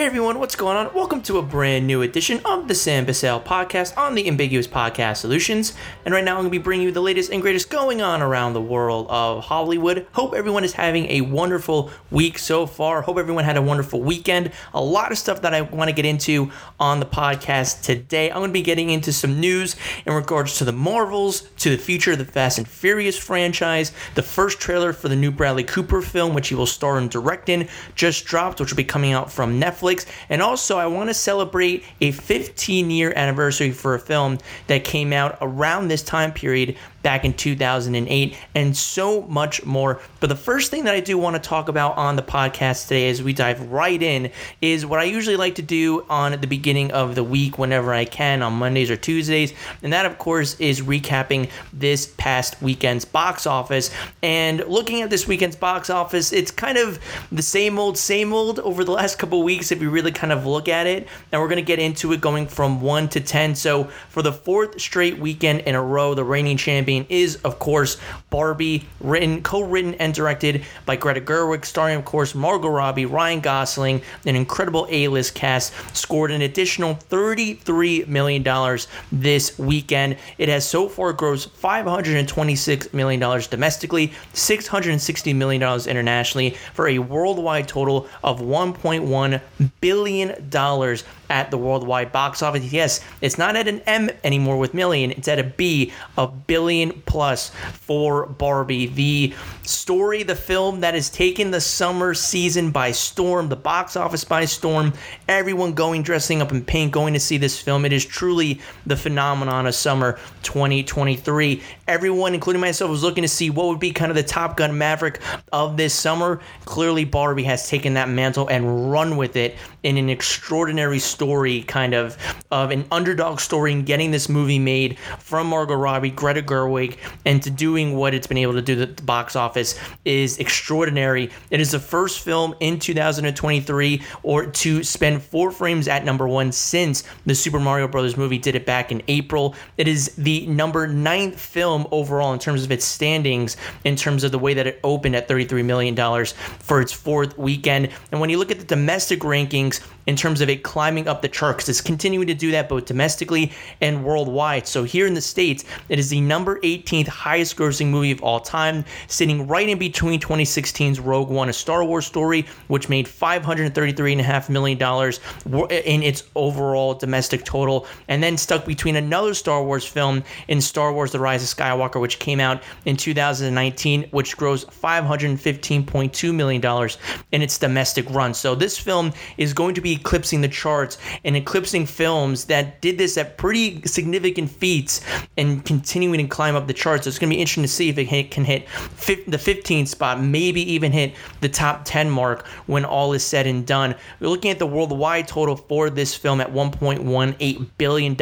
Hey everyone, what's going on? Welcome to a brand new edition of the Sam Bussell podcast on the Ambiguous Podcast Solutions. And right now I'm going to be bringing you the latest and greatest going on around the world of Hollywood. Hope everyone is having a wonderful week so far. Hope everyone had a wonderful weekend. A lot of stuff that I want to get into on the podcast today. I'm going to be getting into some news in regards to the Marvels, to the future of the Fast and Furious franchise. The first trailer for the new Bradley Cooper film, which he will star and direct in, just dropped, which will be coming out from Netflix. Netflix. And also, I want to celebrate a 15 year anniversary for a film that came out around this time period back in 2008, and so much more. But the first thing that I do want to talk about on the podcast today as we dive right in is what I usually like to do on the beginning of the week whenever I can on Mondays or Tuesdays. And that, of course, is recapping this past weekend's box office. And looking at this weekend's box office, it's kind of the same old, same old over the last couple weeks if you really kind of look at it. And we're going to get into it going from 1 to 10. So for the fourth straight weekend in a row, the reigning champion is, of course, Barbie, written, co-written and directed by Greta Gerwig, starring, of course, Margot Robbie, Ryan Gosling, an incredible A-list cast, scored an additional $33 million this weekend. It has so far grossed $526 million domestically, $660 million internationally, for a worldwide total of $1.1 billion at the worldwide box office. Yes, it's not at an M anymore with million, it's at a B, a billion plus for Barbie. The story, the film that has taken the summer season by storm, the box office by storm, everyone going dressing up in pink, going to see this film. It is truly the phenomenon of summer 2023. Everyone, including myself, was looking to see what would be kind of the Top Gun Maverick of this summer. Clearly, Barbie has taken that mantle and run with it in an extraordinary story, kind of of an underdog story, and getting this movie made from Margot Robbie, Greta Gerwig, and to doing what it's been able to do at the box office is extraordinary. It is the first film in 2023 or to spend four frames at number one since the Super Mario Brothers movie did it back in April. It is the number ninth film overall in terms of its standings, in terms of the way that it opened at $33 million for its fourth weekend. And when you look at the domestic rankings, in terms of it climbing up the charts. It's continuing to do that both domestically and worldwide. So here in the States, it is the number 18th highest grossing movie of all time, sitting right in between 2016's Rogue One, a Star Wars story, which made $533.5 million in its overall domestic total, and then stuck between another Star Wars film in Star Wars The Rise of Skywalker, which came out in 2019, which grossed $515.2 million in its domestic run. So this film is going to be eclipsing the charts and eclipsing films that did this at pretty significant feats and continuing to climb up the charts. So it's going to be interesting to see if it can hit the 15th spot, maybe even hit the top 10 mark when all is said and done. We're looking at the worldwide total for this film at $1.18 billion.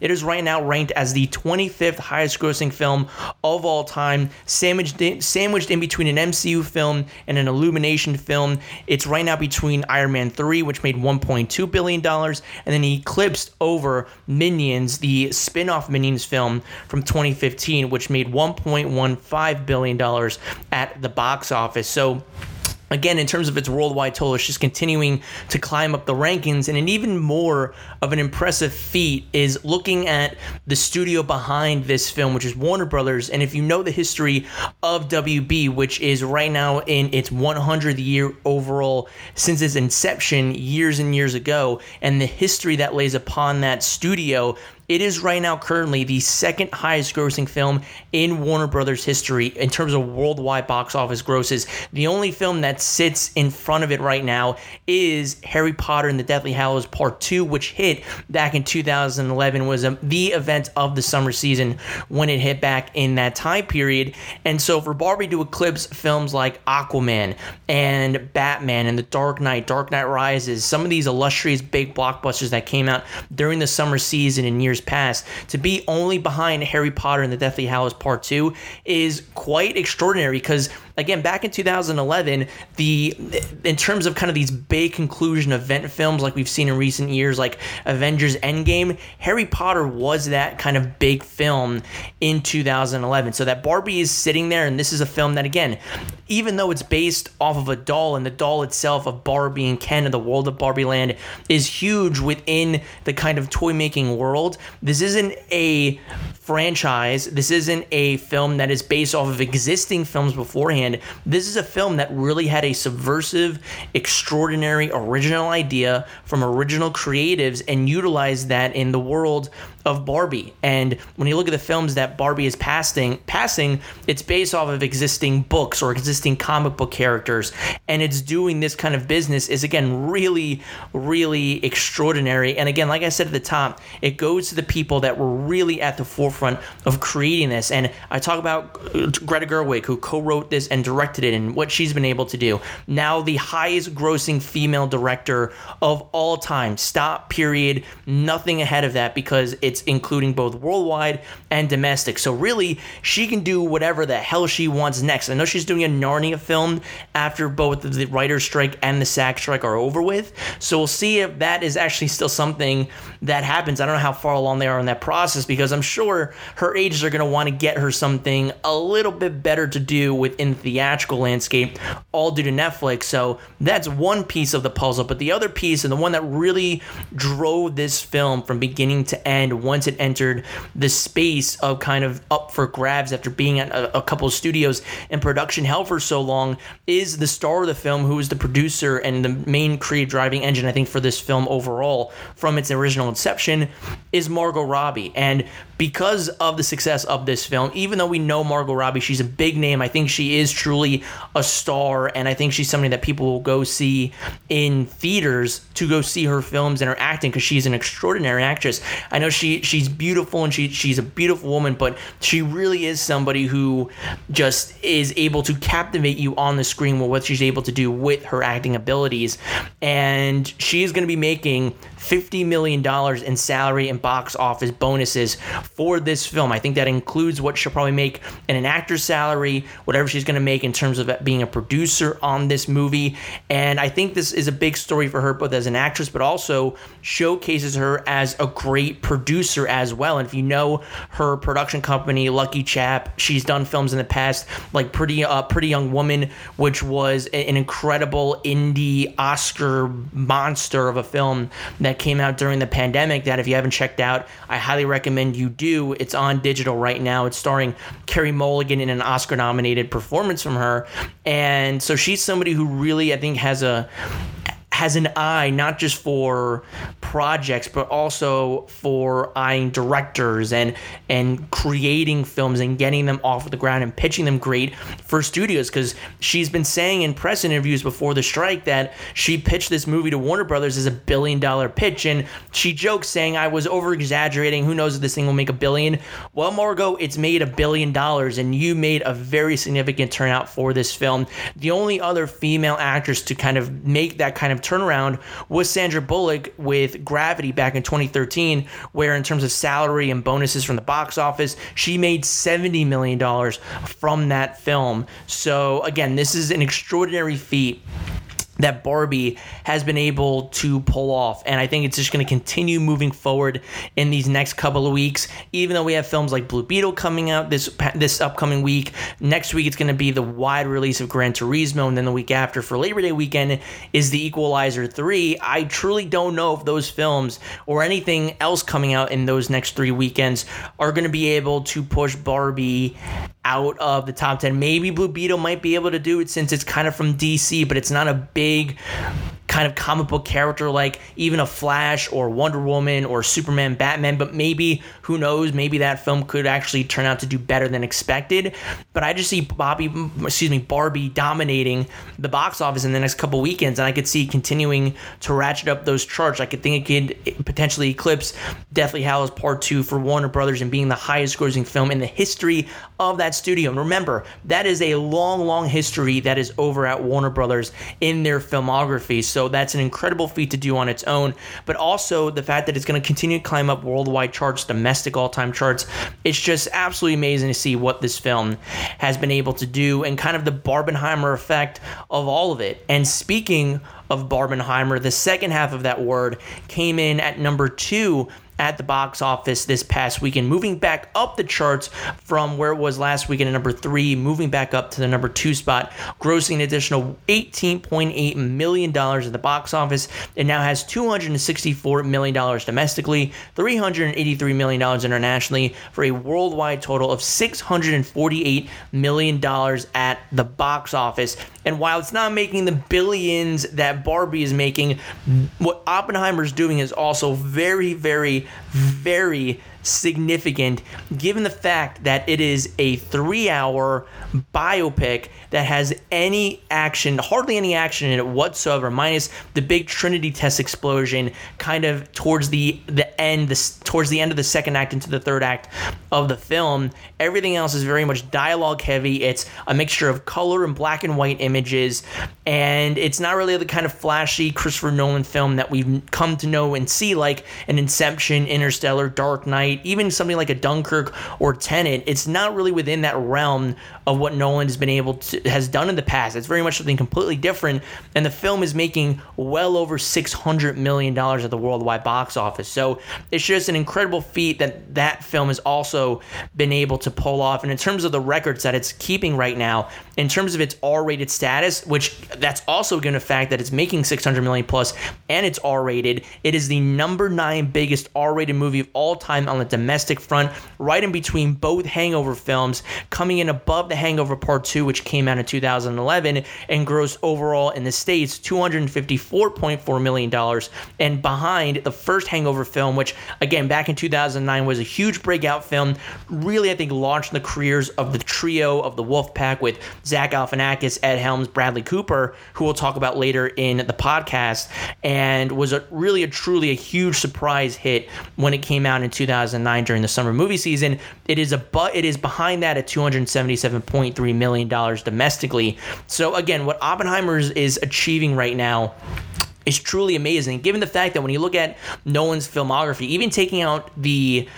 It is right now ranked as the 25th highest grossing film of all time, sandwiched in, sandwiched in between an MCU film and an Illumination film. It's right now between Iron Man 3, which made $1.2 billion, and then he eclipsed over Minions, the spin off Minions film from 2015, which made $1.15 billion at the box office. So, again, in terms of its worldwide total, it's just continuing to climb up the rankings. And an even more of an impressive feat is looking at the studio behind this film, which is Warner Brothers. And if you know the history of WB, which is right now in its 100th year overall since its inception years and years ago, and the history that lays upon that studio, it is right now currently the second highest grossing film in Warner Brothers history in terms of worldwide box office grosses. The only film that sits in front of it right now is Harry Potter and the Deathly Hallows Part 2, which hit back in 2011 was um, the event of the summer season when it hit back in that time period. And so for Barbie to eclipse films like Aquaman and Batman and The Dark Knight, Dark Knight Rises, some of these illustrious big blockbusters that came out during the summer season in years years past, to be only behind Harry Potter and the Deathly Hallows Part 2 is quite extraordinary because again, back in 2011, the in terms of kind of these big conclusion event films like we've seen in recent years, like Avengers Endgame, Harry Potter was that kind of big film in 2011. So that Barbie is sitting there, and this is a film that, again, even though it's based off of a doll, and the doll itself of Barbie and Ken and the world of Barbie Land is huge within the kind of toy making world, this isn't a franchise. This isn't a film that is based off of existing films beforehand. This is a film that really had a subversive, extraordinary, original idea from original creatives and utilized that in the world of Barbie. And when you look at the films that Barbie is passing, passing, it's based off of existing books or existing comic book characters, and it's doing this kind of business is again really, really extraordinary. And again, like I said at the top, it goes to the people that were really at the forefront of creating this. And I talk about Greta Gerwig, who co-wrote this and directed it, and what she's been able to do. Now the highest-grossing female director of all time. Stop. Period. Nothing ahead of that because it's including both worldwide and domestic. So really, she can do whatever the hell she wants next. I know she's doing a Narnia film after both the writer's strike and the SAG strike are over with. So we'll see if that is actually still something that happens. I don't know how far along they are in that process because I'm sure her agents are going to want to get her something a little bit better to do within theatrical landscape, all due to Netflix. So that's one piece of the puzzle. But the other piece, and the one that really drove this film from beginning to end once it entered the space of kind of up for grabs after being at a, a couple of studios and production hell for so long is the star of the film, who is the producer and the main creative driving engine, I think, for this film overall from its original inception, is Margot Robbie. And because of the success of this film, even though we know Margot Robbie, she's a big name. I think she is truly a star, and I think she's somebody that people will go see in theaters to go see her films and her acting because she's an extraordinary actress. I know she she's beautiful and she she's a beautiful woman, but she really is somebody who just is able to captivate you on the screen with what she's able to do with her acting abilities, and she is going to be making $50 million in salary and box office bonuses for this film. I think that includes what she'll probably make in an actor's salary, whatever she's going to make in terms of being a producer on this movie. And I think this is a big story for her, both as an actress, but also showcases her as a great producer as well. And if you know her production company, Lucky Chap, she's done films in the past like Pretty uh, Pretty Young Woman, which was an incredible indie Oscar monster of a film that that came out during the pandemic that if you haven't checked out, I highly recommend you do. It's on digital right now. It's starring Carey Mulligan in an Oscar nominated performance from her. And so she's somebody who really, I think, has a has an eye not just for projects but also for eyeing directors and and creating films and getting them off the ground and pitching them great for studios. Because she's been saying in press interviews before the strike that she pitched this movie to Warner Brothers as a billion dollar pitch and she jokes saying I was over exaggerating who knows if this thing will make a billion? Well Margot it's made a billion dollars and you made a very significant turnout for this film. The only other female actress to kind of make that kind of turnaround was Sandra Bullock with Gravity back in 2013, where in terms of salary and bonuses from the box office, she made $70 million from that film. So, again, this is an extraordinary feat that Barbie has been able to pull off. And I think it's just going to continue moving forward in these next couple of weeks. Even though we have films like Blue Beetle coming out this this upcoming week, next week it's going to be the wide release of Gran Turismo, and then the week after for Labor Day weekend is The Equalizer 3. I truly don't know if those films or anything else coming out in those next three weekends are going to be able to push Barbie out of the top 10. Maybe Blue Beetle might be able to do it since it's kind of from DC, but it's not a big kind of comic book character like even a Flash or Wonder Woman or Superman, Batman, but maybe who knows, maybe that film could actually turn out to do better than expected. But I just see Bobby, excuse me, Barbie dominating the box office in the next couple weekends, and I could see continuing to ratchet up those charts. I could think it could potentially eclipse Deathly Hallows Part Two for Warner Brothers and being the highest-grossing film in the history of that studio. And remember, that is a long, long history that is over at Warner Brothers in their filmography. So That's an incredible feat to do on its own. But also the fact that it's going to continue to climb up worldwide charts, domestic all time charts. It's just absolutely amazing to see what this film has been able to do and kind of the Barbenheimer effect of all of it. And speaking of Barbenheimer, the second half of that word came in at number two at the box office this past weekend, moving back up the charts from where it was last weekend at number three, moving back up to the number two spot, grossing an additional $18.8 million at the box office. It now has $264 million domestically, $383 million internationally, for a worldwide total of $648 million at the box office. And while it's not making the billions that Barbie is making, what Oppenheimer's doing is also very, very, very significant given the fact that it is a three hour biopic that has any action, hardly any action in it whatsoever, minus the big Trinity test explosion kind of towards the the end, the, towards the end of the second act into the third act of the film. Everything else is very much dialogue heavy. It's a mixture of color and black and white images, and it's not really the kind of flashy Christopher Nolan film that we've come to know and see, like an Inception, Interstellar, Dark Knight, even something like a Dunkirk or Tenet. It's not really within that realm of what Nolan has been able to has done in the past. It's very much something completely different, and the film is making well over six hundred million dollars at the worldwide box office. So it's just an incredible feat that that film has also been able to pull off. And in terms of the records that it's keeping right now, in terms of its R-rated status, which that's also going to fact that it's making 600 million plus and it's R-rated. It is the number nine biggest R-rated movie of all time on the domestic front, right in between both Hangover films, coming in above The Hangover Part Two, which came out in 2011 and grossed overall in the states 254.4 million dollars, and behind the first Hangover film, which again back in 2009 was a huge breakout film, really I think launched the careers of the trio of the Wolf Pack with Zach Galifianakis, Ed Helms, Bradley Cooper, who we'll talk about later in the podcast, and was a, really a truly a huge surprise hit when it came out in 2009 during the summer movie season. It is a but it is behind that at 277.3 million dollars domestically. So again, what Oppenheimer is achieving right now is truly amazing given the fact that when you look at Nolan's filmography, even taking out the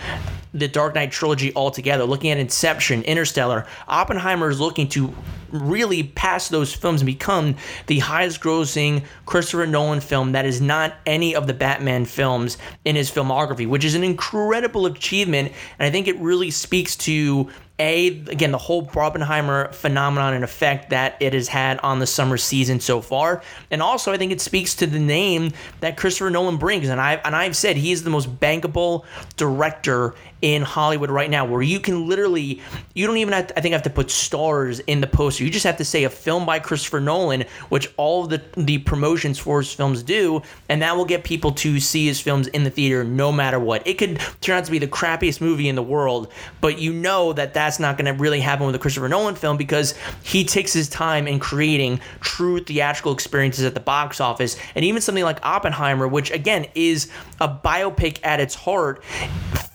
the Dark Knight trilogy altogether, looking at Inception, Interstellar, Oppenheimer is looking to really pass those films and become the highest grossing Christopher Nolan film that is not any of the Batman films in his filmography, which is an incredible achievement. And I think it really speaks to a again the whole Barbenheimer phenomenon and effect that it has had on the summer season so far, and also I think it speaks to the name that Christopher Nolan brings. And I've and I've said he is the most bankable director in Hollywood right now, where you can literally you don't even have to, I think have to put stars in the poster. You just have to say a film by Christopher Nolan, which all the the promotions for his films do, and that will get people to see his films in the theater no matter what. It could turn out to be the crappiest movie in the world, but you know that that's not going to really happen with a Christopher Nolan film because he takes his time in creating true theatrical experiences at the box office, and even something like Oppenheimer, which again is a biopic at its heart,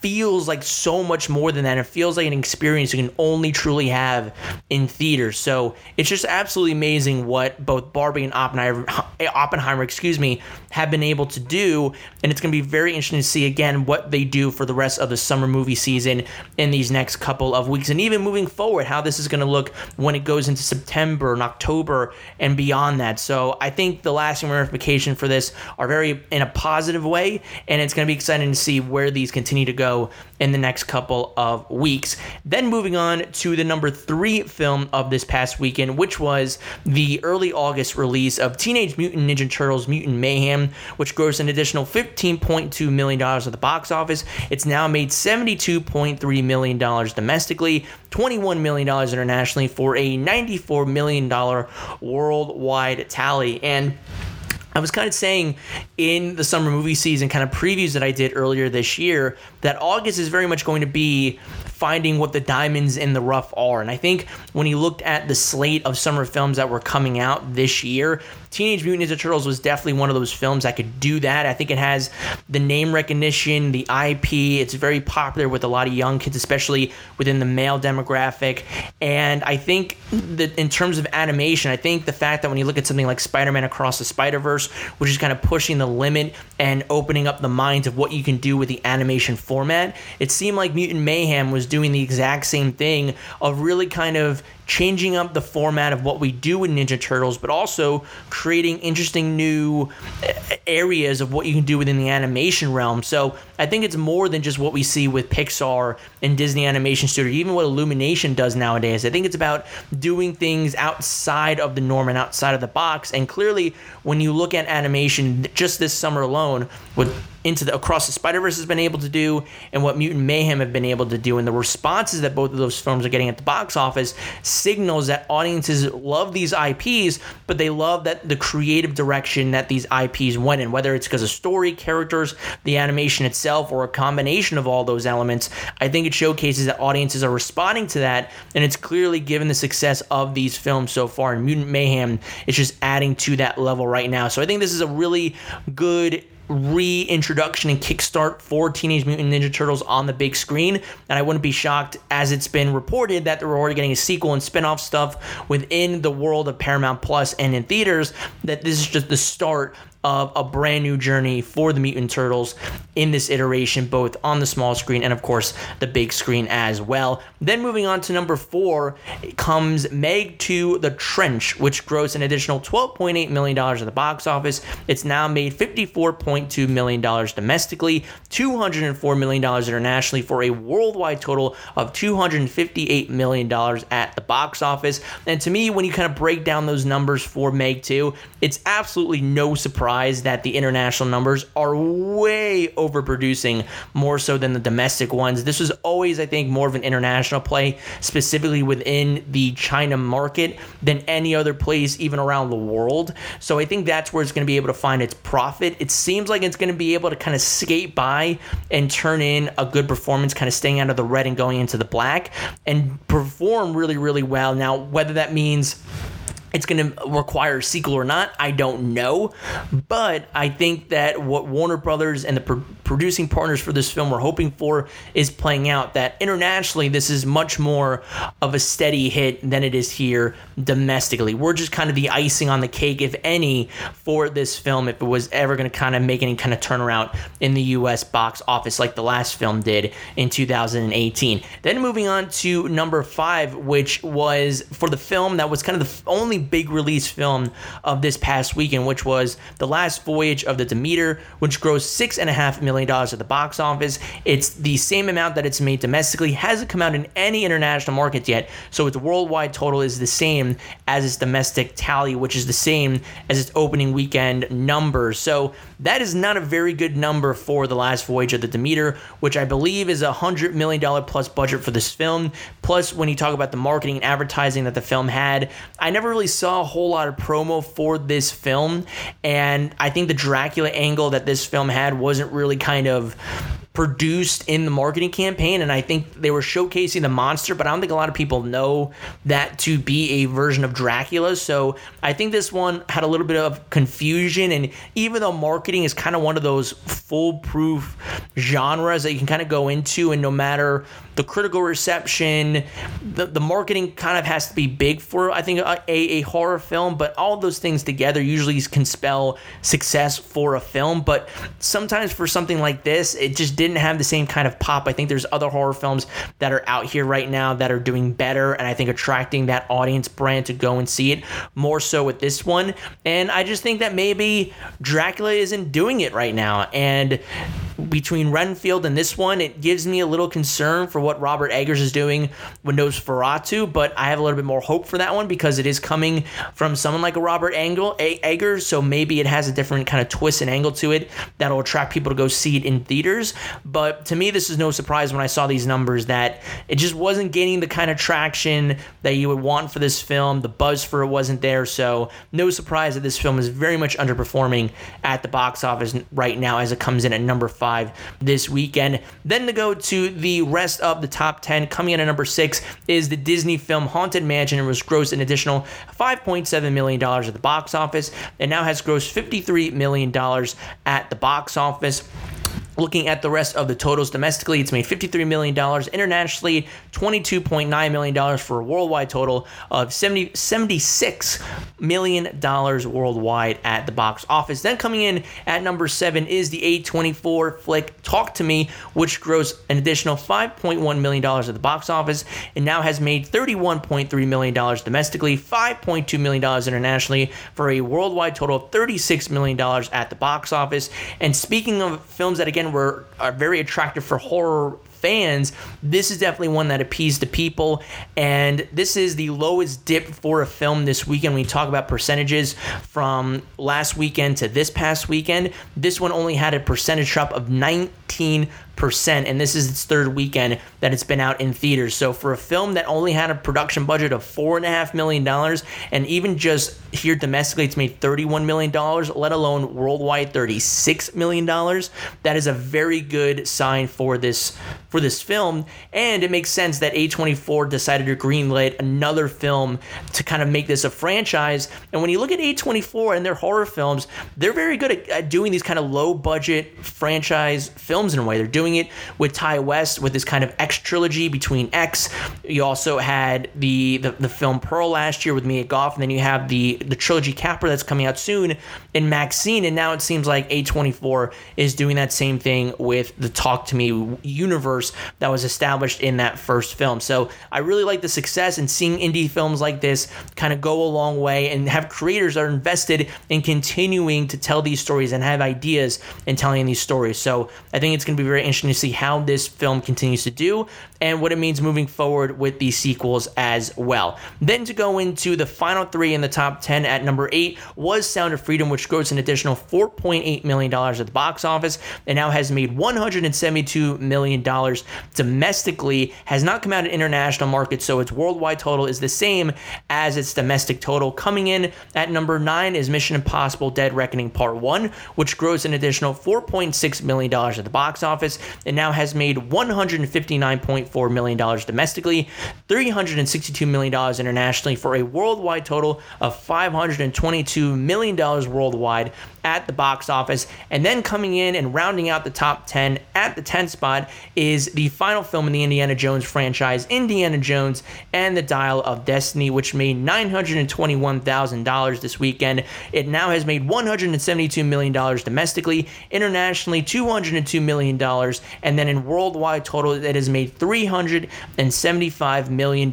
feels like so much more than that. It feels like an experience you can only truly have in theaters. So it's just absolutely amazing what both Barbie and Oppenheimer, Oppenheimer, excuse me, have been able to do. And it's going to be very interesting to see again what they do for the rest of the summer movie season in these next couple of weeks, and even moving forward, how this is going to look when it goes into September and October and beyond that. So I think the lasting ramification for this are very in a positive way, and it's going to be exciting to see where these continue to go in the next couple of weeks. Then moving on to the number three film of this past weekend, which was the early August release of Teenage Mutant Ninja Turtles Mutant Mayhem, which grossed an additional $15.2 million at the box office. It's now made $72.3 million domestically, $21 million internationally for a $94 million worldwide tally. And I was kind of saying in the summer movie season kind of previews that I did earlier this year that August is very much going to be finding what the diamonds in the rough are. And I think when he looked at the slate of summer films that were coming out this year, Teenage Mutant Ninja Turtles was definitely one of those films that could do that. I think it has the name recognition, the IP. It's very popular with a lot of young kids, especially within the male demographic. And I think that in terms of animation, I think the fact that when you look at something like Spider Man Across the Spider Verse, which is kind of pushing the limit and opening up the minds of what you can do with the animation format, it seemed like Mutant Mayhem was doing the exact same thing of really kind of changing up the format of what we do with Ninja Turtles, but also creating interesting new eh, areas of what you can do within the animation realm. So I think it's more than just what we see with Pixar and Disney Animation Studio, even what Illumination does nowadays. I think it's about doing things outside of the norm and outside of the box. And clearly, when you look at animation just this summer alone, with into the across the Spider Verse has been able to do, and what Mutant Mayhem have been able to do, and the responses that both of those films are getting at the box office signals that audiences love these IPs, but they love that the creative direction that these IPs went in, whether it's because of story, characters, the animation itself, or a combination of all those elements. I think it showcases that audiences are responding to that, and it's clearly given the success of these films so far. And Mutant Mayhem is just adding to that level right now. So I think this is a really good reintroduction and kickstart for Teenage Mutant Ninja Turtles on the big screen. And I wouldn't be shocked, as it's been reported, that they're already getting a sequel and spin off stuff within the world of Paramount Plus and in theaters, that this is just the start of a brand new journey for the Mutant Turtles in this iteration, both on the small screen and, of course, the big screen as well. Then moving on to number four comes Meg 2 The Trench, which grossed an additional $12.8 million at the box office. It's now made $54.2 million domestically, $204 million internationally, for a worldwide total of $258 million at the box office. And to me, when you kind of break down those numbers for Meg 2, it's absolutely no surprise surprised that the international numbers are way overproducing more so than the domestic ones. This was always, I think, more of an international play, specifically within the China market than any other place, even around the world. So I think that's where it's going to be able to find its profit. It seems like it's going to be able to kind of skate by and turn in a good performance, kind of staying out of the red and going into the black and perform really, really well. Now, whether that means it's going to require a sequel or not, I don't know. But I think that what Warner Brothers and the pro- producing partners for this film were hoping for is playing out. That internationally, this is much more of a steady hit than it is here domestically. We're just kind of the icing on the cake, if any, for this film, if it was ever going to kind of make any kind of turnaround in the US box office like the last film did in 2018. Then moving on to number five, which was for the film that was kind of the only big release film of this past weekend, which was The Last Voyage of the Demeter, which grossed six and a half million dollars at the box office. It's the same amount that it's made domestically, hasn't come out in any international markets yet, so its worldwide total is the same as its domestic tally, which is the same as its opening weekend numbers. So that is not a very good number for The Last Voyage of the Demeter, which I believe is a $100 million plus budget for this film. Plus, when you talk about the marketing and advertising that the film had, I never really saw a whole lot of promo for this film. And I think the Dracula angle that this film had wasn't really kind of produced in the marketing campaign and I think they were showcasing the monster but I don't think a lot of people know that to be a version of Dracula so I think this one had a little bit of confusion and even though marketing is kind of one of those foolproof genres that you can kind of go into and no matter the critical reception, the, the marketing kind of has to be big for I think a, a, horror film, but all those things together usually can spell success for a film. But sometimes for something like this, it just didn't have the same kind of pop. I think there's other horror films that are out here right now that are doing better, and I think attracting that audience brand to go and see it more so with this one. And I just think that maybe Dracula isn't doing it right now, and between Renfield and this one, it gives me a little concern for what Robert Eggers is doing with Nosferatu, but I have a little bit more hope for that one because it is coming from someone like a Robert Angle, Eggers, so maybe it has a different kind of twist and angle to it that'll attract people to go see it in theaters. But to me, this is no surprise when I saw these numbers that it just wasn't gaining the kind of traction that you would want for this film. The buzz for it wasn't there, so no surprise that this film is very much underperforming at the box office right now as it comes in at number five 5 this weekend. Then to go to the rest of the top 10, coming in at number 6 is the Disney film Haunted Mansion. It was grossed an additional $5.7 million at the box office and now has grossed $53 million at the box office. Looking at the rest of the totals domestically, it's made $53 million. Internationally, $22.9 million for a worldwide total of 70, $76 million worldwide at the box office. Then coming in at number seven is the A24 flick Talk to Me, which grossed an additional $5.1 million at the box office and now has made $31.3 million domestically, $5.2 million internationally for a worldwide total of $36 million at the box office. And speaking of films that, again, again were are very attractive for horror fans, this is definitely one that appeased the people. And this is the lowest dip for a film this weekend. When we talk about percentages from last weekend to this past weekend, this one only had a percentage drop of 19 percent and this is its third weekend that it's been out in theaters. So for a film that only had a production budget of four and a half million dollars and even just here domestically it's made 31 million dollars let alone worldwide 36 million dollars that is a very good sign for this for this film. And it makes sense that a24 decided to greenlight another film to kind of make this a franchise. And when you look at a24 and their horror films they're very good at, at doing these kind of low budget franchise films in a way. They're doing doing it with Ti West with this kind of X trilogy between X. You also had the, the the film Pearl last year with Mia Goth, and then you have the the trilogy Capra that's coming out soon in Maxine, and now it seems like A24 is doing that same thing with the Talk to Me universe that was established in that first film. So I really like the success and seeing indie films like this kind of go a long way and have creators that are invested in continuing to tell these stories and have ideas in telling these stories. So I think it's going to be very interesting interesting to see how this film continues to do and what it means moving forward with these sequels as well. Then to go into the final three in the top 10 at number eight was Sound of Freedom, which grossed an additional $4.8 million at the box office and now has made $172 million domestically, has not come out in international markets, so its worldwide total is the same as its domestic total. Coming in at number nine is Mission Impossible Dead Reckoning Part 1, which grossed an additional $4.6 million at the box office and now has made $159.4 $1.4 million domestically, $362 million internationally, for a worldwide total of $522 million worldwide at the box office. And then coming in and rounding out the top 10 at the 10th spot is the final film in the Indiana Jones franchise, Indiana Jones and the Dial of Destiny, which made $921,000 this weekend. It now has made $172 million domestically, internationally, $202 million, and then in worldwide total, it has made $375 million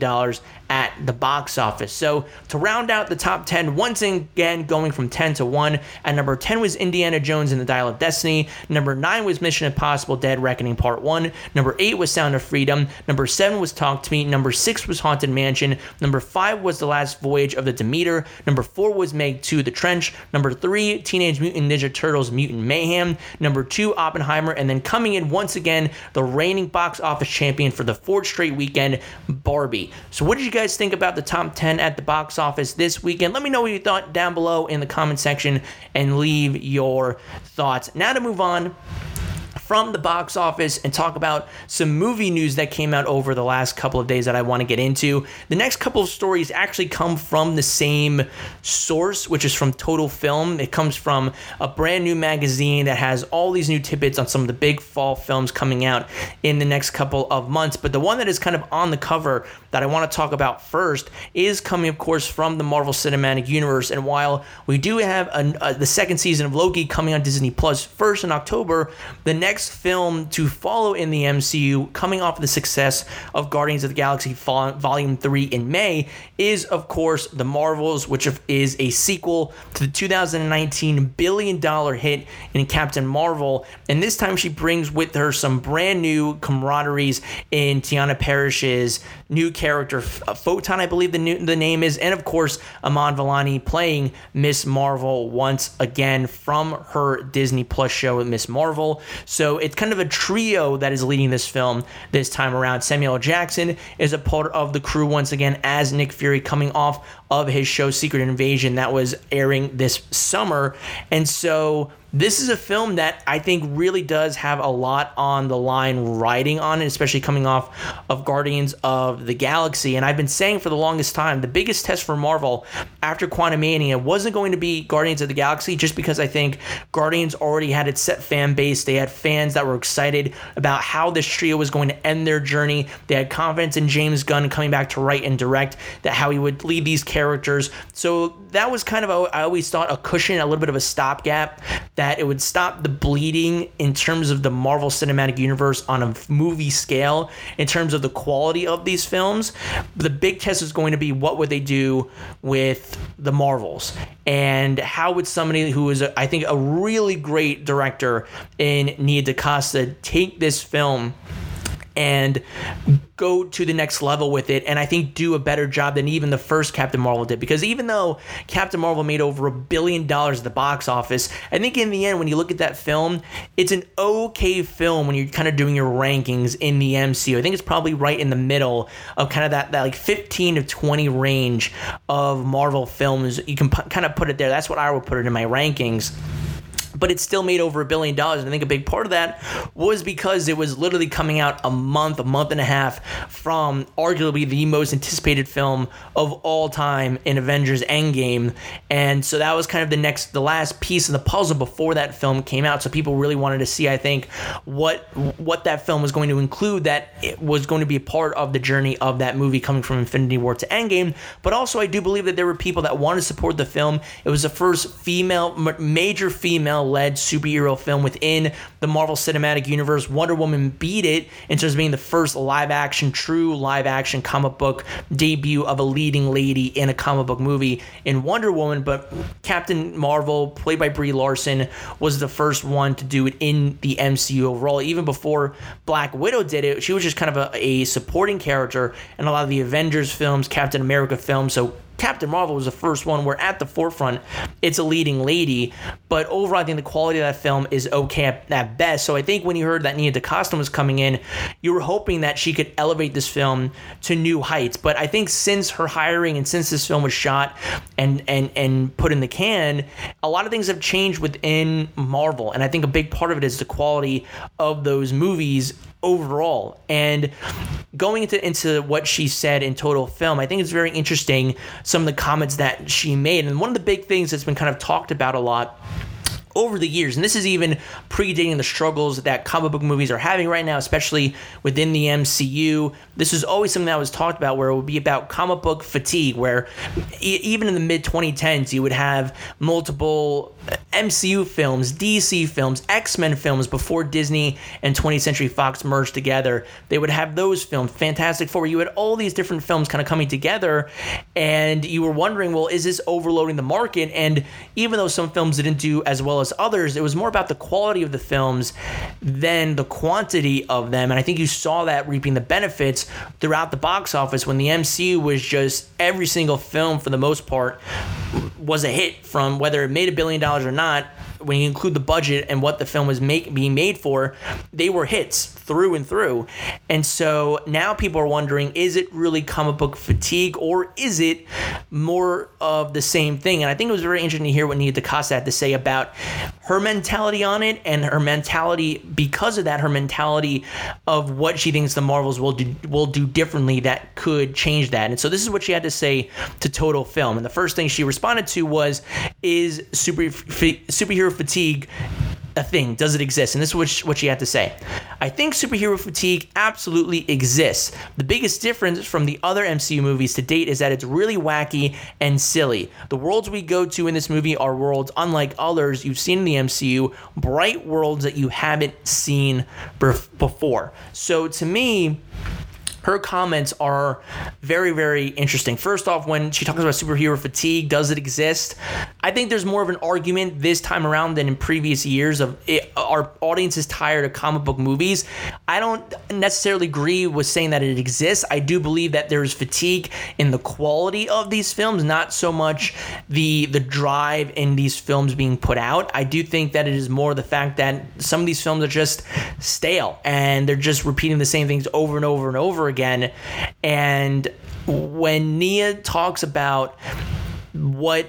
at the box office. So to round out the top 10, once again going from 10 to 1, at number 10 was Indiana Jones and the Dial of Destiny. Number 9 was Mission Impossible Dead Reckoning Part 1. Number 8 was Sound of Freedom. Number 7 was Talk to Me. Number 6 was Haunted Mansion. Number 5 was The Last Voyage of the Demeter. Number 4 was Meg 2 The Trench. Number 3, Teenage Mutant Ninja Turtles Mutant Mayhem. Number 2, Oppenheimer. And then coming in once again, the reigning box office champion for the fourth straight weekend, Barbie. So what did you guys guys think about the top 10 at the box office this weekend? Let me know what you thought down below in the comment section and leave your thoughts. Now to move on from the box office and talk about some movie news that came out over the last couple of days that I want to get into. The next couple of stories actually come from the same source, which is from Total Film. It comes from a brand new magazine that has all these new tidbits on some of the big fall films coming out in the next couple of months. But the one that is kind of on the cover that I want to talk about first is coming, of course, from the Marvel Cinematic Universe. And while we do have a, a, uh, the second season of Loki coming on Disney Plus first in October, the next next film to follow in the MCU, coming off the success of Guardians of the Galaxy Volume 3 in May, is of course The Marvels, which is a sequel to the 2019 billion dollar hit in Captain Marvel. And this time she brings with her some brand new camaraderies in Teyonah Parris's new character, uh, Photon, I believe the, new, the name is, and of course, Iman Vellani playing Miss Marvel once again from her Disney Plus show, Miss Marvel. So so it's kind of a trio that is leading this film this time around. Samuel Jackson is a part of the crew once again as Nick Fury coming off of his show Secret Invasion that was airing this summer. And so this is a film that I think really does have a lot on the line riding on it, especially coming off of Guardians of the Galaxy. And I've been saying for the longest time, the biggest test for Marvel after Quantumania wasn't going to be Guardians of the Galaxy, just because I think Guardians already had its set fan base. They had fans that were excited about how this trio was going to end their journey. They had confidence in James Gunn coming back to write and direct, that how he would lead these characters. So that was kind of, a, I always thought, a cushion, a little bit of a stopgap that it would stop the bleeding in terms of the Marvel Cinematic Universe on a movie scale, in terms of the quality of these films. The big test is going to be what would they do with the Marvels and how would somebody who is, a, I think, a really great director in Nia DaCosta take this film and go to the next level with it and I think do a better job than even the first Captain Marvel did. Because even though Captain Marvel made over a billion dollars at the box office I think in the end when you look at that film it's an okay film when you're kind of doing your rankings in the MCU I think it's probably right in the middle of kind of that, that like 15 to 20 range of Marvel films. You can p- kind of put it there. That's what I would put it in my rankings but it still made over a billion dollars. And I think a big part of that was because it was literally coming out a month, a month and a half from arguably the most anticipated film of all time in Avengers Endgame. And so that was kind of the next, the last piece of the puzzle before that film came out. So people really wanted to see, I think, what what that film was going to include. That it was going to be a part of the journey of that movie coming from Infinity War to Endgame. But also, I do believe that there were people that wanted to support the film. It was the first female, major female led superhero film within the Marvel Cinematic Universe. Wonder Woman beat it in terms of being the first live action, true live action comic book debut of a leading lady in a comic book movie in Wonder Woman. But Captain Marvel, played by Brie Larson, was the first one to do it in the MCU overall. Even before Black Widow did it, she was just kind of a, a supporting character in a lot of the Avengers films, Captain America films. So Captain Marvel was the first one where at the forefront it's a leading lady, but overall I think the quality of that film is okay at, best. So I think when you heard that Nia DaCosta was coming in, you were hoping that she could elevate this film to new heights. But I think since her hiring and since this film was shot and and and put in the can, a lot of things have changed within Marvel, and I think a big part of it is the quality of those movies overall. And going into into what she said in total film, I think it's very interesting some of the comments that she made. And one of the big things that's been kind of talked about a lot over the years, and this is even predating the struggles that comic book movies are having right now, especially within the MCU. This is always something that was talked about where it would be about comic book fatigue, where e- even in the mid 2010s, you would have multiple MCU films, DC films, X Men films before Disney and 20th Century Fox merged together. They would have those films, Fantastic Four. You had all these different films kind of coming together, and you were wondering, well, is this overloading the market? And even though some films didn't do as well as others, it was more about the quality of the films than the quantity of them. And I think you saw that reaping the benefits throughout the box office when the MCU was just every single film, for the most part, was a hit from whether it made a billion dollars or not when you include the budget and what the film was make, being made for, they were hits through and through. And so now people are wondering is it really comic book fatigue or is it more of the same thing? And I think it was very interesting to hear what Nia DaCosta had to say about her mentality on it and her mentality because of that, her mentality of what she thinks the Marvels will do, will do differently that could change that. And so this is what she had to say to Total Film. And the first thing she responded to was, is super, superhero fatigue a thing? Does it exist? And this is what she, what she had to say. I think superhero fatigue absolutely exists. The biggest difference from the other MCU movies to date is that it's really wacky and silly. The worlds we go to in this movie are worlds unlike others you've seen in the MCU, bright worlds that you haven't seen before. So to me, her comments are very, very interesting. First off, when she talks about superhero fatigue, does it exist? I think there's more of an argument this time around than in previous years of it, our audience is tired of comic book movies. I don't necessarily agree with saying that it exists. I do believe that there's fatigue in the quality of these films, not so much the the drive in these films being put out. I do think that it is more the fact that some of these films are just stale and they're just repeating the same things over and over and over again. And when Nia talks about what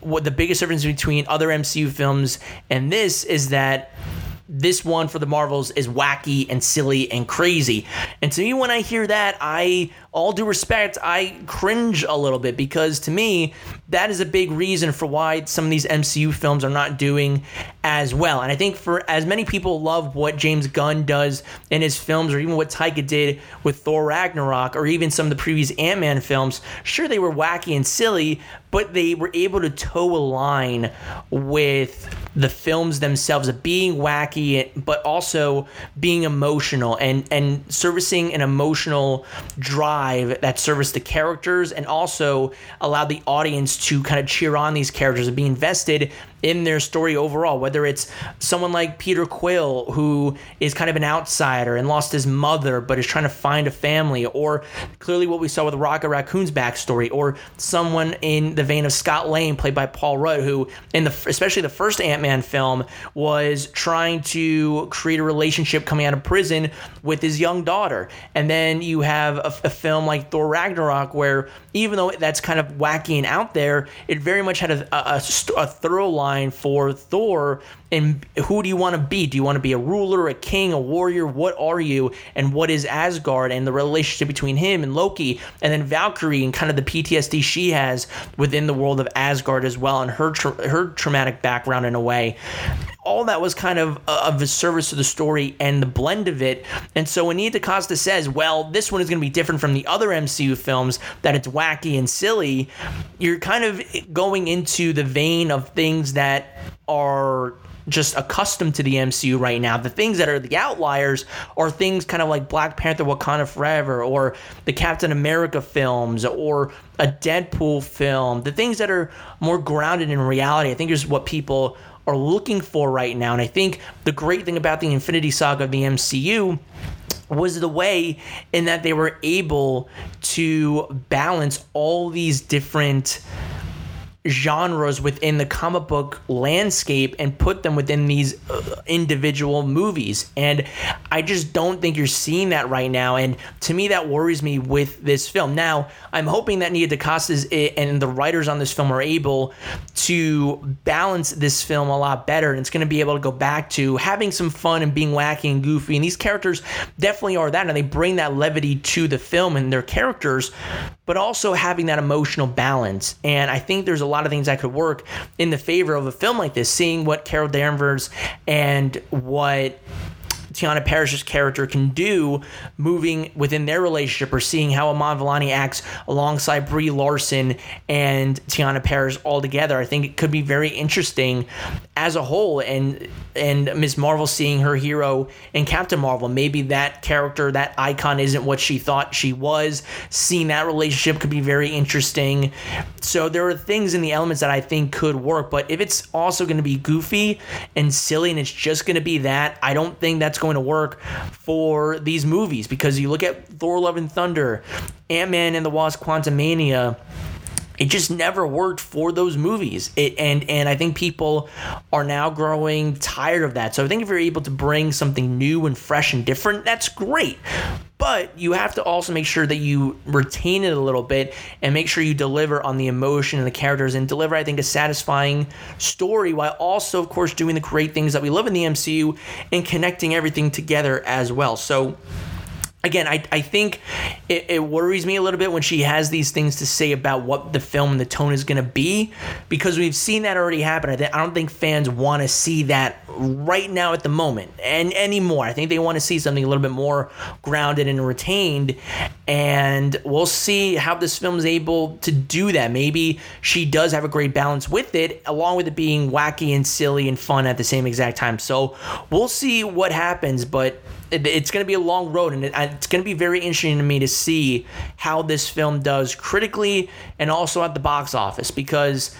what the biggest difference between other MCU films and this is that this one for the Marvels is wacky and silly and crazy. And to me, when I hear that, I, all due respect, I cringe a little bit because to me, that is a big reason for why some of these MCU films are not doing as well. And I think for as many people love what James Gunn does in his films, or even what Taika did with Thor Ragnarok, or even some of the previous Ant Man films, sure, they were wacky and silly, but they were able to toe a line with the films themselves of being wacky but also being emotional and and servicing an emotional drive that serviced the characters and also allowed the audience to kind of cheer on these characters and be invested in their story overall. Whether it's someone like Peter Quill, who is kind of an outsider and lost his mother but is trying to find a family, or clearly what we saw with Rocket Raccoon's backstory, or someone in the vein of Scott Lang, played by Paul Rudd, who in the especially the first Ant Man film was trying to create a relationship coming out of prison with his young daughter, and then you have a, a film like Thor Ragnarok where even though that's kind of wacky and out there, it very much had a, a, a thorough line for Thor. And who do you want to be? Do you want to be a ruler, a king, a warrior? What are you? And what is Asgard and the relationship between him and Loki? And then Valkyrie and kind of the PTSD she has within the world of Asgard as well, and her tra- her traumatic background in a way all that was kind of uh, of a service to the story and the blend of it. And so when Nia DaCosta says, well, this one is going to be different from the other MCU films, that it's wacky and silly, you're kind of going into the vein of things that are just accustomed to the MCU right now. The things that are the outliers are things kind of like Black Panther Wakanda Forever or the Captain America films or a Deadpool film. The things that are more grounded in reality, I think is what people are looking for right now. And I think the great thing about the Infinity Saga of the MCU was the way in that they were able to balance all these different genres within the comic book landscape and put them within these uh, individual movies. And I just don't think you're seeing that right now. And to me, that worries me with this film. Now, I'm hoping that Nia DaCosta and the writers on this film are able to balance this film a lot better. And it's going to be able to go back to having some fun and being wacky and goofy. And these characters definitely are that. And they bring that levity to the film and their characters, but also having that emotional balance. And I think there's a lot of things that could work in the favor of a film like this, seeing what Carol Danvers and what Teyonah Parris's character can do moving within their relationship or seeing how Iman Vellani acts alongside Brie Larson and Teyonah Parris all together. I think it could be very interesting as a whole and and Ms. Marvel seeing her hero in Captain Marvel. Maybe that character, that icon isn't what she thought she was. Seeing that relationship could be very interesting. So there are things in the elements that I think could work, but if it's also going to be goofy and silly and it's just going to be that, I don't think that's going to work for these movies because you look at Thor Love and Thunder, Ant Man and the Wasp Quantumania it just never worked for those movies. It and and I think people are now growing tired of that. So I think if you're able to bring something new and fresh and different, that's great. But you have to also make sure that you retain it a little bit and make sure you deliver on the emotion and the characters and deliver, I think, a satisfying story while also, of course, doing the great things that we love in the MCU and connecting everything together as well. So again, I, I think it, it, worries me a little bit when she has these things to say about what the film and the tone is going to be because we've seen that already happen. I, th- I don't think fans want to see that right now at the moment and anymore. I think they want to see something a little bit more grounded and retained. And we'll see how this film is able to do that. Maybe she does have a great balance with it, along with it being wacky and silly and fun at the same exact time. So we'll see what happens. But it's going to be a long road, and it's going to be very interesting to me to see how this film does critically and also at the box office because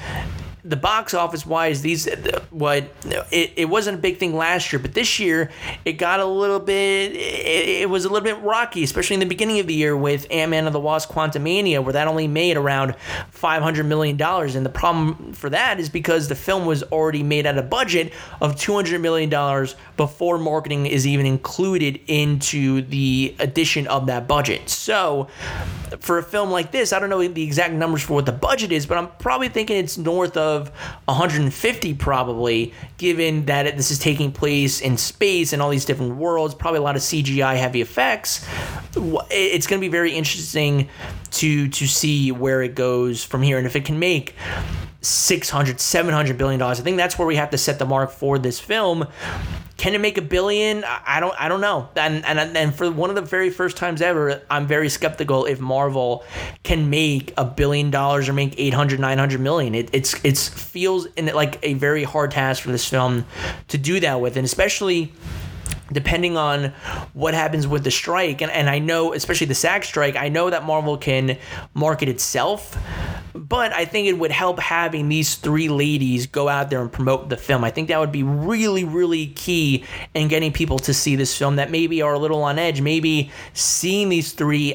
the box office wise, these uh, what it, it wasn't a big thing last year, but this year it got a little bit. It, it was a little bit rocky, especially in the beginning of the year with Ant Man and the Wasp: Quantumania, where that only made around five hundred million dollars. And the problem for that is because the film was already made at a budget of two hundred million dollars before marketing is even included into the addition of that budget. So for a film like this, I don't know the exact numbers for what the budget is, but I'm probably thinking it's north of 150 probably, given that this is taking place in space and all these different worlds, probably a lot of CGI heavy effects. It's going to be very interesting to to see where it goes from here and if it can make 600 700 billion dollars. I think that's where we have to set the mark for this film. Can it make a billion? I don't i don't know. And and, and for one of the very first times ever i'm very skeptical if marvel can make a billion dollars or make 800 900 million. It it's it's feels in like a very hard task for this film to do that with. And especially depending on what happens with the strike. And, and i know especially the SAG strike i know that marvel can market itself but I think it would help having these three ladies go out there and promote the film. I think that would be really, really key in getting people to see this film that maybe are a little on edge. Maybe seeing these three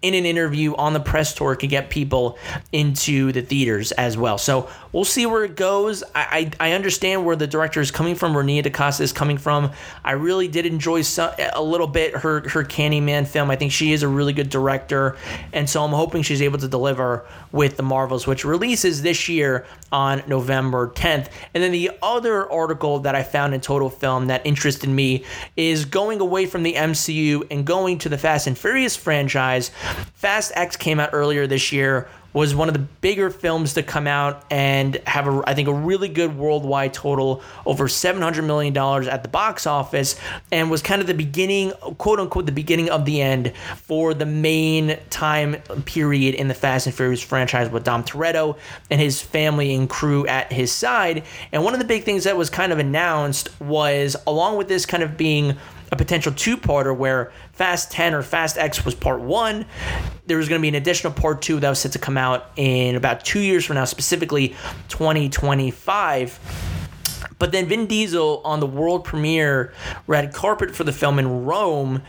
in an interview on the press tour could get people into the theaters as well. So we'll see where it goes. I, I, I understand where the director is coming from, where Nia DaCosta is coming from. I really did enjoy some, a little bit her, her Candyman film. I think she is a really good director. And so I'm hoping she's able to deliver with the Marvels, which releases this year on November 10th. And then the other article that I found in Total Film that interested me is going away from the MCU and going to the Fast and Furious franchise. Fast X came out earlier this year was one of the bigger films to come out and have a, I think a really good worldwide total over 700 million dollars at the box office and was kind of the beginning quote unquote the beginning of the end for the main time period in the Fast and Furious franchise with Dom Toretto and his family and crew at his side. And one of the big things that was kind of announced was along with this kind of being a potential two-parter where Fast 10 or Fast X was part one. There was going to be an additional part two that was set to come out in about two years from now, specifically 2025. But then Vin Diesel on the world premiere red carpet for the film in Rome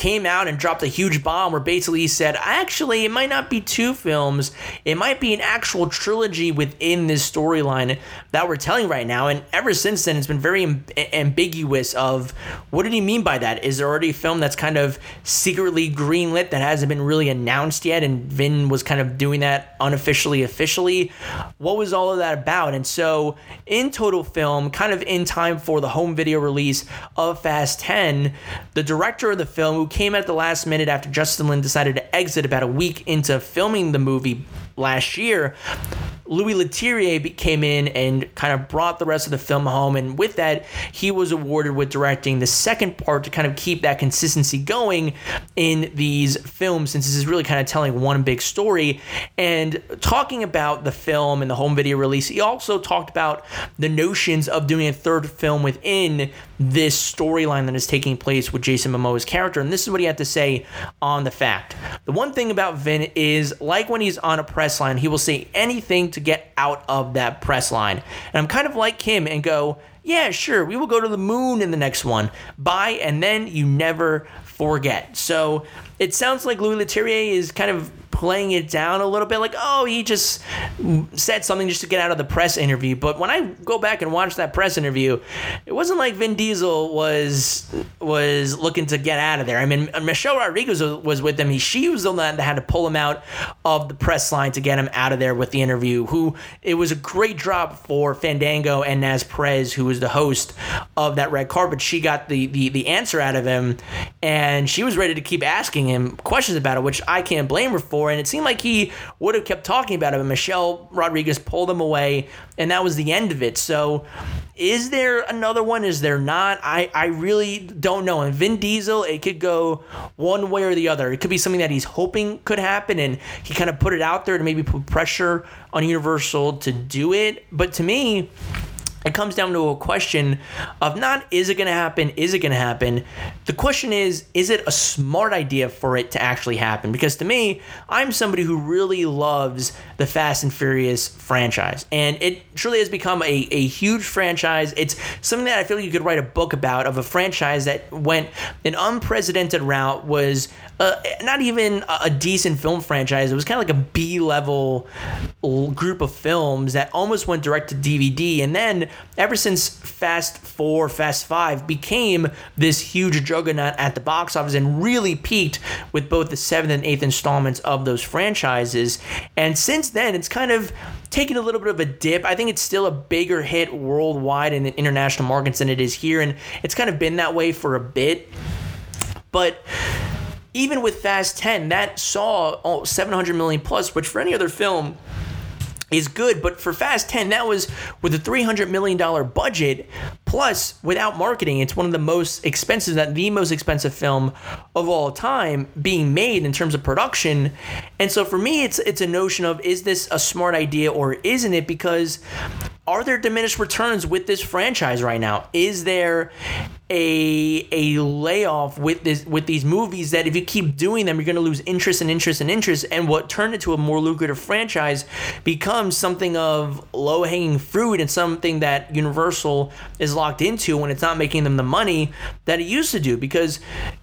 came out and dropped a huge bomb where basically he said, actually, it might not be two films, it might be an actual trilogy within this storyline that we're telling right now. And ever since then, it's been very amb- ambiguous of what did he mean by that? Is there already a film that's kind of secretly greenlit that hasn't been really announced yet? And Vin was kind of doing that unofficially, officially. What was all of that about? And so, in total film, kind of in time for the home video release of Fast 10, the director of the film, who came at the last minute after Justin Lin decided to exit about a week into filming the movie last year, Louis Leterrier came in and kind of brought the rest of the film home. And with that, he was awarded with directing the second part to kind of keep that consistency going in these films, since this is really kind of telling one big story. And talking about the film and the home video release, he also talked about the notions of doing a third film within this storyline that is taking place with Jason Momoa's character. And this is what he had to say on the fact. The one thing about Vin is, like when he's on a press line, he will say anything to get out of that press line. And I'm kind of like him and go, yeah, sure, we will go to the moon in the next one. Bye, and then you never forget. So it sounds like Louis Leterrier is kind of playing it down a little bit, like, oh, he just said something just to get out of the press interview. But when I go back and watch that press interview, it wasn't like Vin Diesel was was looking to get out of there. I mean, Michelle Rodriguez was with him. He, she was the one that had to pull him out of the press line to get him out of there with the interview. Who it was a great drop for Fandango and Naz Perez, who was the host of that red carpet. She got the the the answer out of him, and she was ready to keep asking him questions about it, which I can't blame her for and it seemed like he would have kept talking about it, but Michelle Rodriguez pulled him away, and that was the end of it. So, is there another one? Is there not? I, I really don't know. And Vin Diesel, it could go one way or the other. It could be something that he's hoping could happen, and he kind of put it out there to maybe put pressure on Universal to do it. But to me, it comes down to a question of not is it going to happen is it going to happen? The question is is it a smart idea for it to actually happen? Because to me i'm somebody who really loves the fast and furious franchise and it truly has become a, a huge franchise. It's something that i feel like you could write a book about of a franchise that went an unprecedented route was uh, not even a, a decent film franchise. It was kind of like a B level group of films that almost went direct to DVD. And then ever since Fast Four, Fast Five became this huge juggernaut at the box office and really peaked with both the seventh and eighth installments of those franchises. And since then, it's kind of taken a little bit of a dip. I think it's still a bigger hit worldwide in the international markets than it is here, and it's kind of been that way for a bit. But even with Fast 10, that saw oh, 700 million plus, which for any other film is good, but for Fast 10, that was with a $300 million budget, plus without marketing. It's one of the most expensive, that the most expensive film of all time being made in terms of production. And so for me, it's it's a notion of is this a smart idea or isn't it? Because are there diminished returns with this franchise right now? Is there a a layoff with this with these movies that if you keep doing them, you're going to lose interest and interest and interest, and what turned into a more lucrative franchise becomes something of low hanging fruit and something that Universal is locked into when it's not making them the money that it used to do. Because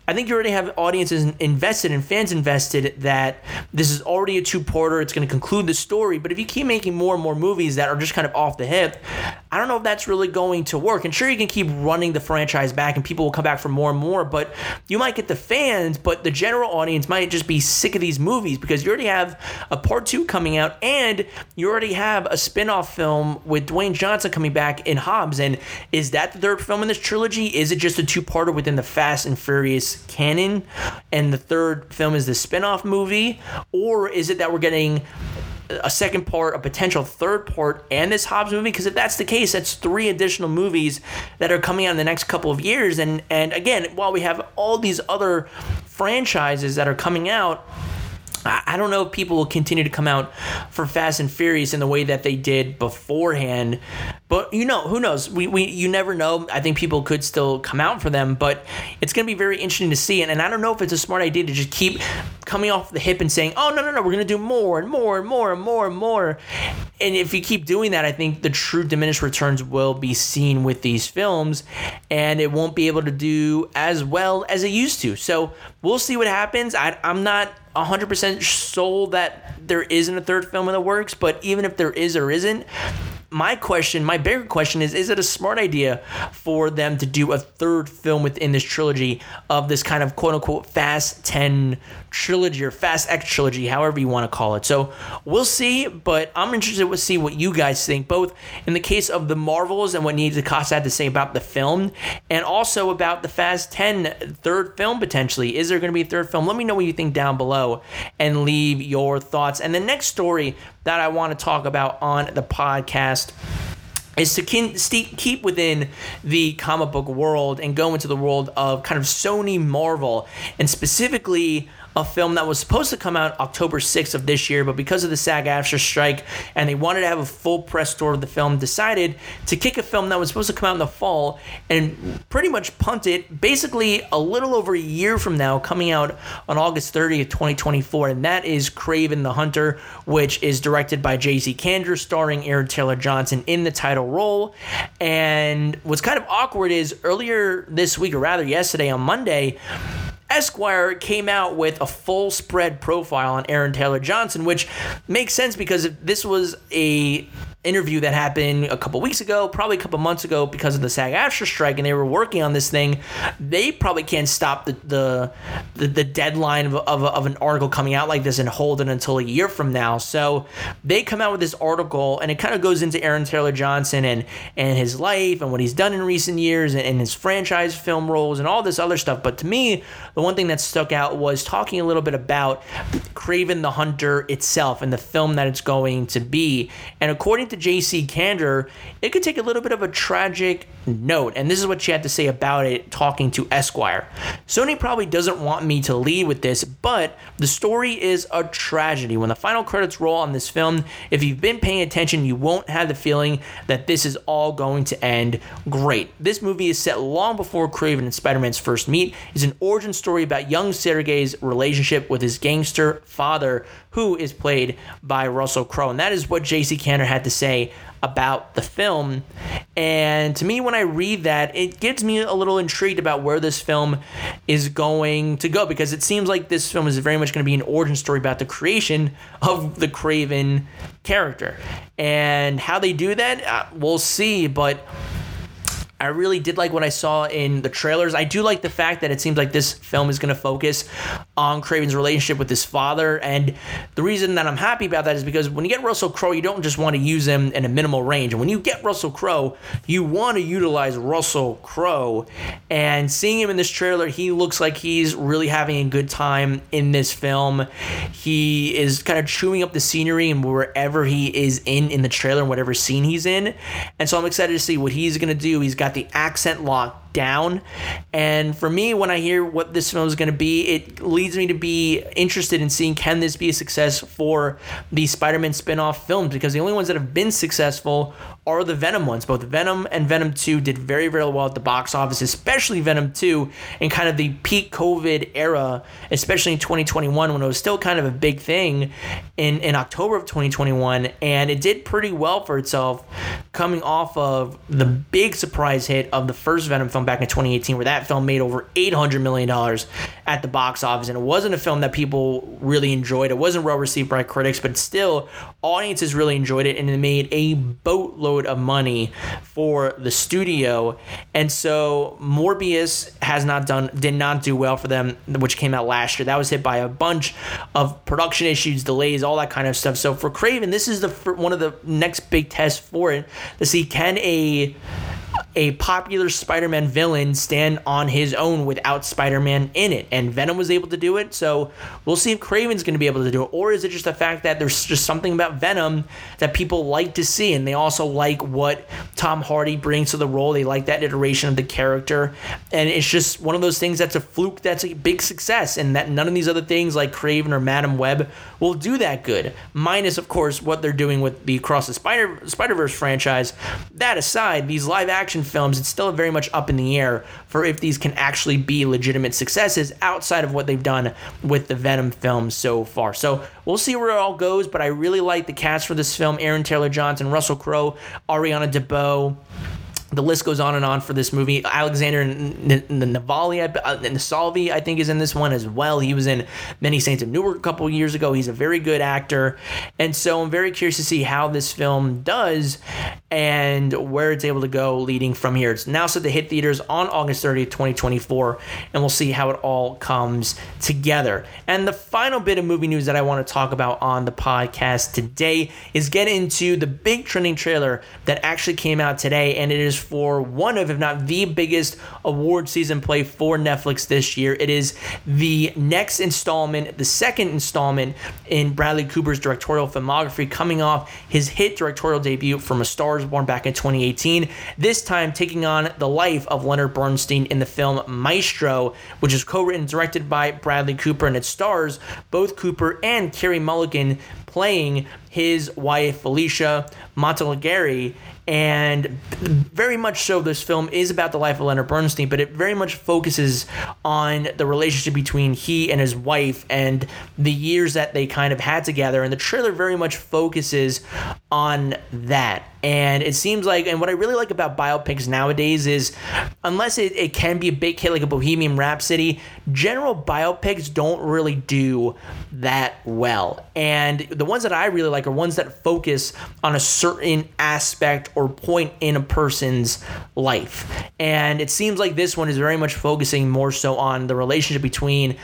I think you already have audiences invested and fans invested that this is already a two parter. It's going to conclude the story, but if you keep making more and more movies that are just kind of off the hip, I don't know if that's really going to work. And sure, you can keep running the franchise back and people will come back for more and more, but you might get the fans, but the general audience might just be sick of these movies because you already have a part two coming out and you already have a spin off film with Dwayne Johnson coming back in Hobbs. And is that the third film in this trilogy? Is it just a two parter within the Fast and Furious canon? And the third film is the spin off movie? Or is it that we're getting a second part, a potential third part, and this Hobbs movie? Because if that's the case, that's three additional movies that are coming out in the next couple of years. And and again, while we have all these other franchises that are coming out. I don't know if people will continue to come out for Fast and Furious in the way that they did beforehand, but you know, who knows? We, we you never know. I think people could still come out for them, but it's going to be very interesting to see. And, and I don't know if it's a smart idea to just keep coming off the hip and saying, "Oh no, no, no, we're going to do more and more and more and more and more." And if you keep doing that, I think the true diminished returns will be seen with these films, and it won't be able to do as well as it used to. So we'll see what happens. I, I'm not 100% sold that there isn't a third film in the works, but even if there is or isn't, my question, my bigger question is is it a smart idea for them to do a third film within this trilogy of this kind of quote unquote Fast 10 trilogy or Fast X trilogy, however you want to call it? So we'll see, but I'm interested to see what you guys think, both in the case of the Marvels and what Nia DaCosta had to say about the film, and also about the Fast 10 third film potentially. Is there going to be a third film? Let me know what you think down below and leave your thoughts. And the next story that I want to talk about on the podcast is to keep within the comic book world and go into the world of kind of Sony Marvel and specifically a film that was supposed to come out October 6th of this year, but because of the SAG-AFTRA strike and they wanted to have a full press tour of the film, decided to kick a film that was supposed to come out in the fall and pretty much punt it basically a little over a year from now, coming out on August 30th, 2024, and that is Kraven the Hunter, which is directed by Jay J.C. Chandor, starring Aaron Taylor Johnson in the title role. And what's kind of awkward is earlier this week, or rather yesterday on Monday, Esquire came out with a full spread profile on Aaron Taylor Johnson, which makes sense because if this was a interview that happened a couple weeks ago, probably a couple months ago, because of the SAG-AFTRA strike, and they were working on this thing. They probably can't stop the the, the, the deadline of, of, of, an article coming out like this and hold it until a year from now. So they come out with this article, and it kind of goes into Aaron Taylor Johnson and and his life and what he's done in recent years and, and his franchise film roles and all this other stuff. But to me, the one thing that stuck out was talking a little bit about Kraven the Hunter itself and the film that it's going to be. And according to J.C. Chandor, it could take a little bit of a tragic note. And this is what she had to say about it talking to Esquire. Sony probably doesn't want me to lead with this, but the story is a tragedy. When the final credits roll on this film, if you've been paying attention, you won't have the feeling that this is all going to end great. This movie is set long before Kraven and Spider Man's first meet. It's an origin story about young Sergei's relationship with his gangster father, who is played by Russell Crowe. And that is what J.C. Chandor had to say about the film. And to me, when I read that, it gets me a little intrigued about where this film is going to go because it seems like this film is very much going to be an origin story about the creation of the Kraven character. And how they do that, uh, we'll see. But I really did like what I saw in the trailers. I do like the fact that it seems like this film is going to focus on Kraven's relationship with his father. And the reason that I'm happy about that is because when you get Russell Crowe, you don't just want to use him in a minimal range. And when you get Russell Crowe, you want to utilize Russell Crowe. And seeing him in this trailer, he looks like he's really having a good time in this film. He is kind of chewing up the scenery and wherever he is in in the trailer and whatever scene he's in. And so I'm excited to see what he's going to do. He's got got the accent locked down. And for me, when I hear what this film is going to be, it leads me to be interested in seeing can this be a success for the Spider Man spin off films because the only ones that have been successful are the Venom ones. Both Venom and Venom 2 did very, very well at the box office, especially Venom 2 in kind of the peak COVID era, especially in 2021 when it was still kind of a big thing in, in October of 2021. And it did pretty well for itself coming off of the big surprise hit of the first Venom film back in 2018, where that film made over $800 million at the box office. And it wasn't a film that people really enjoyed. It wasn't well received by critics, but still, audiences really enjoyed it and it made a boatload of money for the studio. And so Morbius has not done, did not do well for them, which came out last year. That was hit by a bunch of production issues, delays, all that kind of stuff. So for Kraven, this is the one of the next big tests for it to see can a a popular Spider-Man villain stand on his own without Spider-Man in it. And Venom was able to do it, so we'll see if Kraven's going to be able to do it. Or is it just the fact that there's just something about Venom that people like to see, and they also like what Tom Hardy brings to the role. They like that iteration of the character, and it's just one of those things that's a fluke that's a big success, and that none of these other things like Kraven or Madame Web will do that good. Minus, of course, what they're doing with the Across the Spider Spider Verse franchise. That aside, these live action films, it's still very much up in the air for if these can actually be legitimate successes outside of what they've done with the Venom films so far. So we'll see where it all goes, but I really like the cast for this film Aaron Taylor Johnson, Russell Crowe, Ariana DeBose the list goes on and on for this movie. Alexander the Navali, uh, Nasalvi, I think, is in this one as well. He was in Many Saints of Newark a couple years ago. He's a very good actor, and so I'm very curious to see how this film does and where it's able to go leading from here. It's now set to hit theaters on August 30th, 2024, and we'll see how it all comes together. And the final bit of movie news that I want to talk about on the podcast today is get into the big trending trailer that actually came out today, and it is for one of, if not the biggest award season play for Netflix this year. It is the next installment, the second installment in Bradley Cooper's directorial filmography, coming off his hit directorial debut from A Star is Born back in 2018. This time taking on the life of Leonard Bernstein in the film Maestro, which is co written and directed by Bradley Cooper, and it stars both Cooper and Carey Mulligan playing his wife Felicia Montealegre and very much so this film is about the life of leonard bernstein but it very much focuses on the relationship between he and his wife and the years that they kind of had together. And the trailer very much focuses on that. And it seems like and what i really like about biopics nowadays is unless it, it can be a big hit like a bohemian rhapsody general biopics don't really do that well. And the ones that i really like are ones that focus on a certain aspect or point in a person's life. And it seems like this one is very much focusing more so on the relationship between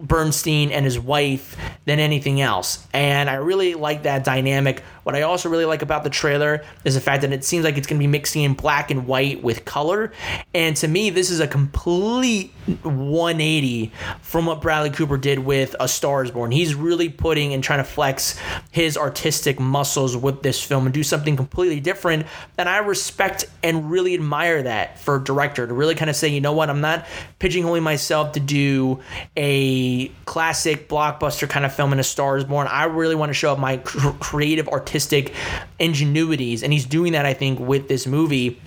Bernstein and his wife than anything else. And I really like that dynamic. What I also really like about the trailer is the fact that it seems like it's going to be mixing in black and white with color. And to me, this is a complete 180 from what Bradley Cooper did with A Star is Born. He's really putting and trying to flex his artistic muscles with this film and do something completely different. And I respect and really admire that for a director to really kind of say, you know what, I'm not pigeonholing myself to do a classic blockbuster kind of film in A Star is Born. I really want to show up my creative artistic ingenuities. And he's doing that, I think, with this movie.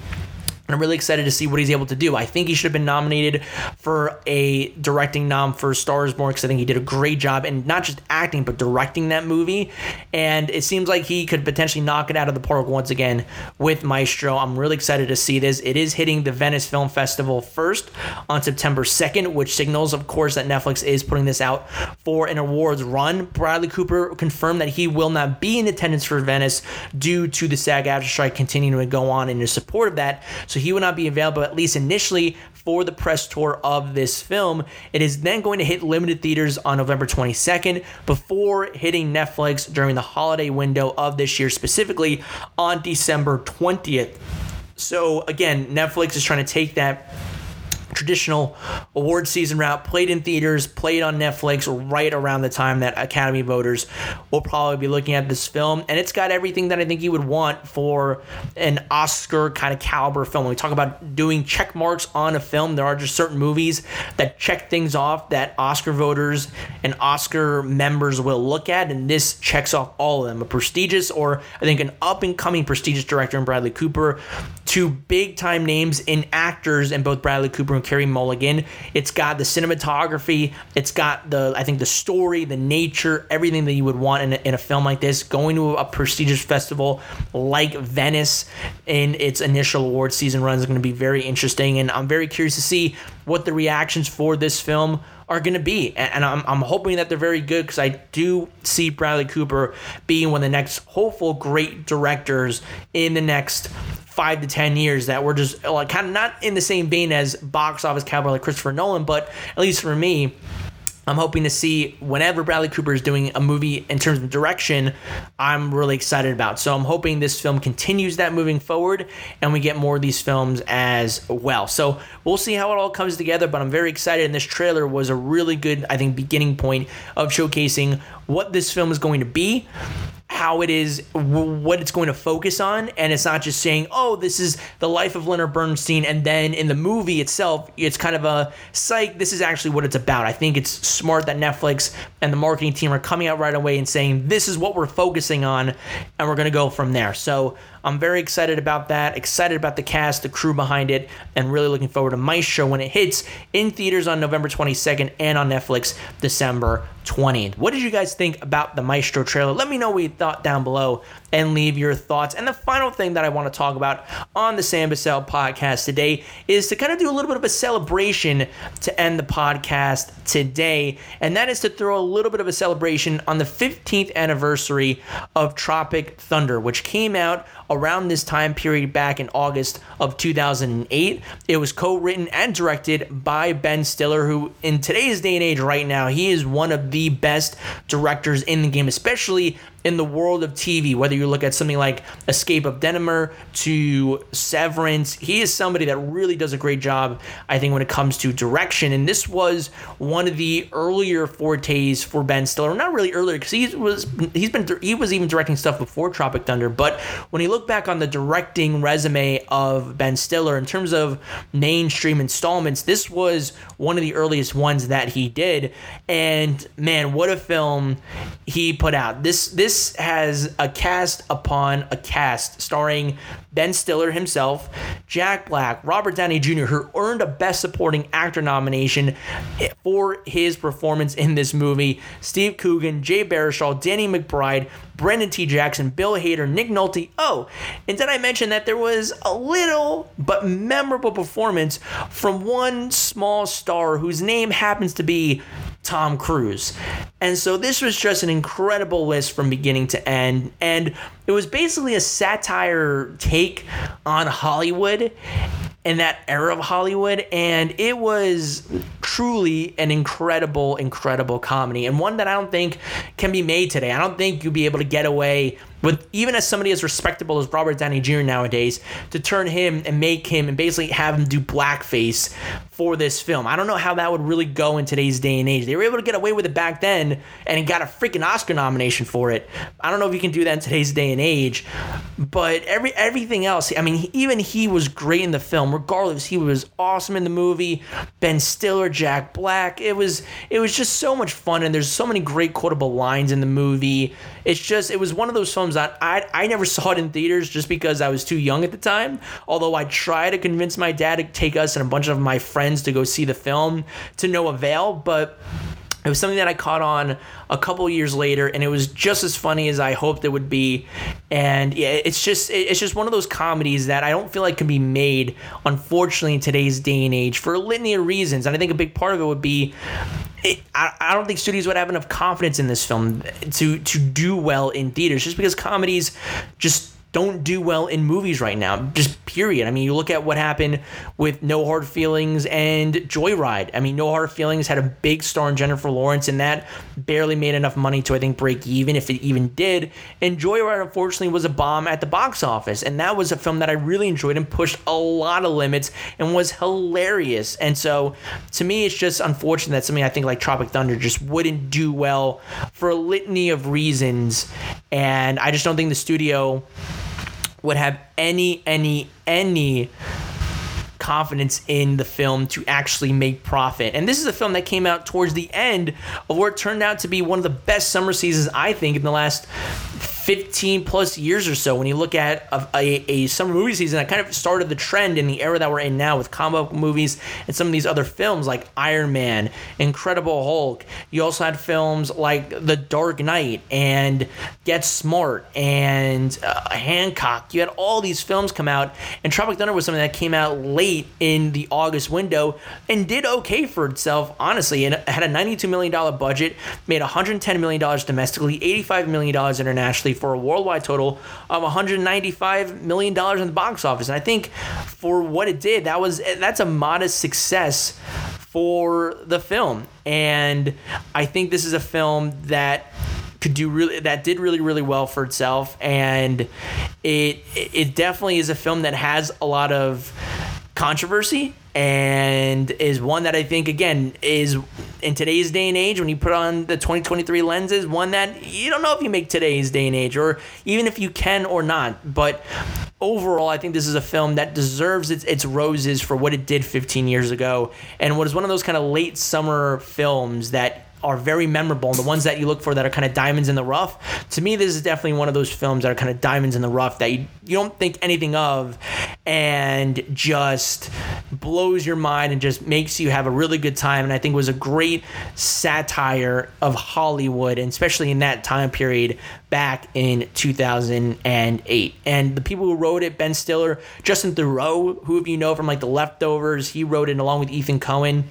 I'm really excited to see what he's able to do. I think he should have been nominated for a directing nom for Stars Born because I think he did a great job and not just acting but directing that movie. And it seems like he could potentially knock it out of the park once again with Maestro. I'm really excited to see this. It is hitting the Venice Film Festival first on September 2nd, which signals, of course, that Netflix is putting this out for an awards run. Bradley Cooper confirmed that he will not be in attendance for Venice due to the SAG-AFTRA strike continuing to go on in support of that. So he will not be available, at least initially, for the press tour of this film. It is then going to hit limited theaters on November 22nd before hitting Netflix during the holiday window of this year, specifically on December 20th. So again, Netflix is trying to take that traditional award season route, played in theaters, played on Netflix right around the time that Academy voters will probably be looking at this film. And it's got everything that I think you would want for an Oscar kind of caliber film. When we talk about doing check marks on a film, there are just certain movies that check things off that Oscar voters and Oscar members will look at. And this checks off all of them. A prestigious or I think an up and coming prestigious director in Bradley Cooper, two big time names in actors and both Bradley Cooper and Mulligan. It's got the cinematography, it's got the I think the story, the nature, everything that you would want in a, in a film like this. Going to a prestigious festival like Venice in its initial award season run is going to be very interesting, and I'm very curious to see what the reactions for this film are going to be. And I'm, I'm hoping that they're very good because I do see Bradley Cooper being one of the next hopeful great directors in the next five to ten years that we're just like kind of not in the same vein as box office cowboy like Christopher Nolan, but at least for me, I'm hoping to see whenever Bradley Cooper is doing a movie in terms of direction, I'm really excited about. So I'm hoping this film continues that moving forward and we get more of these films as well. So we'll see how it all comes together, but I'm very excited. And this trailer was a really good, I think, beginning point of showcasing what this film is going to be how it is, what it's going to focus on, and it's not just saying, "Oh, this is the life of Leonard Bernstein," and then in the movie itself, it's kind of a psych. This is actually what it's about. I think it's smart that Netflix and the marketing team are coming out right away and saying, "This is what we're focusing on," and we're going to go from there. So I'm very excited about that. Excited about the cast, the crew behind it, and really looking forward to Maestro when it hits in theaters on November 22nd and on Netflix December 20th. What did you guys think about the Maestro trailer? Let me know what you thought down below and leave your thoughts. And the final thing that I want to talk about on the Sam Bussell podcast today is to kind of do a little bit of a celebration to end the podcast today. And that is to throw a little bit of a celebration on the 15th anniversary of Tropic Thunder, which came out around this time period back in August of 2008. It was co written and directed by Ben Stiller, who in today's day and age, right now, he is one of the best directors in the game, especially in the world of TV, whether you look at something like Escape of Dannemora to Severance, he is somebody that really does a great job, I think, when it comes to direction. And this was one of the earlier fortes for Ben Stiller. Not really earlier, because he was he's been he was even directing stuff before Tropic Thunder. But when you look back on the directing resume of Ben Stiller in terms of mainstream installments, this was one of the earliest ones that he did. And man, what a film he put out. This this this has a cast upon a cast starring Ben Stiller himself, Jack Black, Robert Downey Jr., who earned a Best Supporting Actor nomination for his performance in this movie, Steve Coogan, Jay Baruchel, Danny McBride, Brandon T. Jackson, Bill Hader, Nick Nolte. Oh, and did I mention that there was a little but memorable performance from one small star whose name happens to be Tom Cruise. And so this was just an incredible list from beginning to end. And it was basically a satire take on Hollywood in that era of Hollywood. And it was truly an incredible, incredible comedy. And one that I don't think can be made today. I don't think you'd be able to get away with even as somebody as respectable as Robert Downey Jr. nowadays, to turn him and make him and basically have him do blackface for this film. I don't know how that would really go in today's day and age. They were able to get away with it back then and got a freaking Oscar nomination for it. I don't know if you can do that in today's day and age, but every everything else, I mean, even he was great in the film. Regardless, he was awesome in the movie. Ben Stiller, Jack Black. It was it was just so much fun and there's so many great quotable lines in the movie. It's just it was one of those films that I I never saw it in theaters just because I was too young at the time. Although I tried to convince my dad to take us and a bunch of my friends to go see the film to no avail, but it was something that I caught on a couple years later, and it was just as funny as I hoped it would be. And yeah, it's just it's just one of those comedies that I don't feel like can be made, unfortunately, in today's day and age for a litany of reasons. And I think a big part of it would be it, I, I don't think studios would have enough confidence in this film to to do well in theaters, just because comedies just don't do well in movies right now. Just period. I mean, you look at what happened with No Hard Feelings and Joyride. I mean, No Hard Feelings had a big star in Jennifer Lawrence, and that barely made enough money to I think break even, if it even did. And Joyride, unfortunately, was a bomb at the box office, and that was a film that I really enjoyed and pushed a lot of limits and was hilarious. And so, to me, it's just unfortunate that something I think like Tropic Thunder just wouldn't do well for a litany of reasons, and I just don't think the studio would have any, any, any confidence in the film to actually make profit. And this is a film that came out towards the end of what turned out to be one of the best summer seasons, I think, in the last 15 plus years or so when you look at a, a, a, summer movie season that kind of started the trend in the era that we're in now with comic movies and some of these other films like Iron Man, Incredible Hulk. You also had films like The Dark Knight and Get Smart and uh, Hancock. You had all these films come out, and Tropic Thunder was something that came out late in the August window and did okay for itself, honestly. And it had a $92 million budget, made $110 million domestically, $85 million internationally for a worldwide total of 195 million dollars in the box office. And I think for what it did, that was that's a modest success for the film. And I think this is a film that could do really that did really really well for itself and it it definitely is a film that has a lot of controversy and is one that I think again is in today's day and age when you put on the 2023 lenses one that you don't know if you make today's day and age or even if you can or not. But overall I think this is a film that deserves its, its roses for what it did 15 years ago and what is one of those kind of late summer films that are very memorable and the ones that you look for that are kind of diamonds in the rough to me this is definitely one of those films that are kind of diamonds in the rough that you, you don't think anything of and just blows your mind and just makes you have a really good time and i think was a great satire of hollywood and especially in that time period back in 2008 and the people who wrote it ben stiller justin theroux who if you know from like the leftovers he wrote it along with ethan coen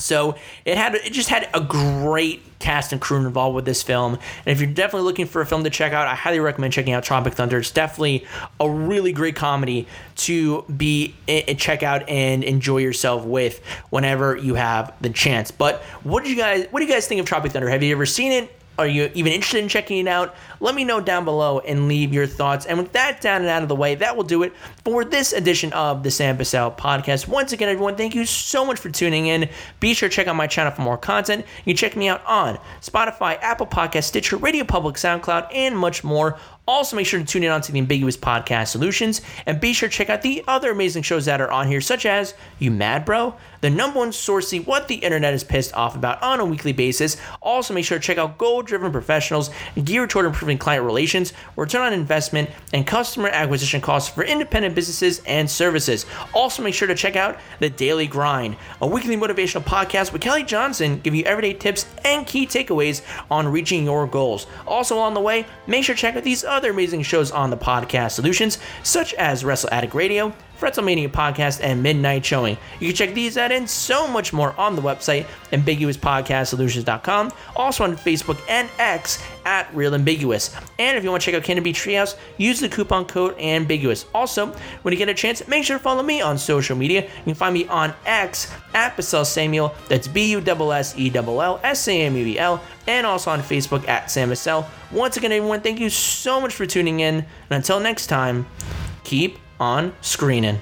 so it had it just had a great cast and crew involved with this film. And if you're definitely looking for a film to check out, I highly recommend checking out Tropic Thunder. It's definitely a really great comedy to be and check out and enjoy yourself with whenever you have the chance. But what do you guys what do you guys think of Tropic Thunder? Have you ever seen it? Are you even interested in checking it out? Let me know down below and leave your thoughts. And with that down and out of the way, that will do it for this edition of the Sam Bussell podcast. Once again, everyone, thank you so much for tuning in. Be sure to check out my channel for more content. You can check me out on Spotify, Apple Podcast, Stitcher, Radio Public, SoundCloud, and much more. Also, make sure to tune in onto the Ambiguous Podcast Solutions and be sure to check out the other amazing shows that are on here, such as You Mad Bro, the number one source see what the internet is pissed off about on a weekly basis. Also, make sure to check out Goal Driven Professionals geared toward improving client relations, return on investment, and customer acquisition costs for independent businesses and services. Also, make sure to check out The Daily Grind, a weekly motivational podcast with Kelly Johnson, give you everyday tips and key takeaways on reaching your goals. Also, along the way, make sure to check out these other amazing shows on the podcast solutions, such as Wrestle Addict Radio, Fretzelmania Podcast, and Midnight Showing. You can check these out and so much more on the website, ambiguouspodcastsolutions.com, also on Facebook and X at Real Ambiguous. And if you want to check out Canopy Treehouse, use the coupon code Ambiguous. Also, when you get a chance, make sure to follow me on social media. You can find me on X at Bussell Samuel, that's B U S S E L L S A M U E L, and also on Facebook at Sam. Once again, everyone, thank you so much for tuning in, and until next time, keep on screening.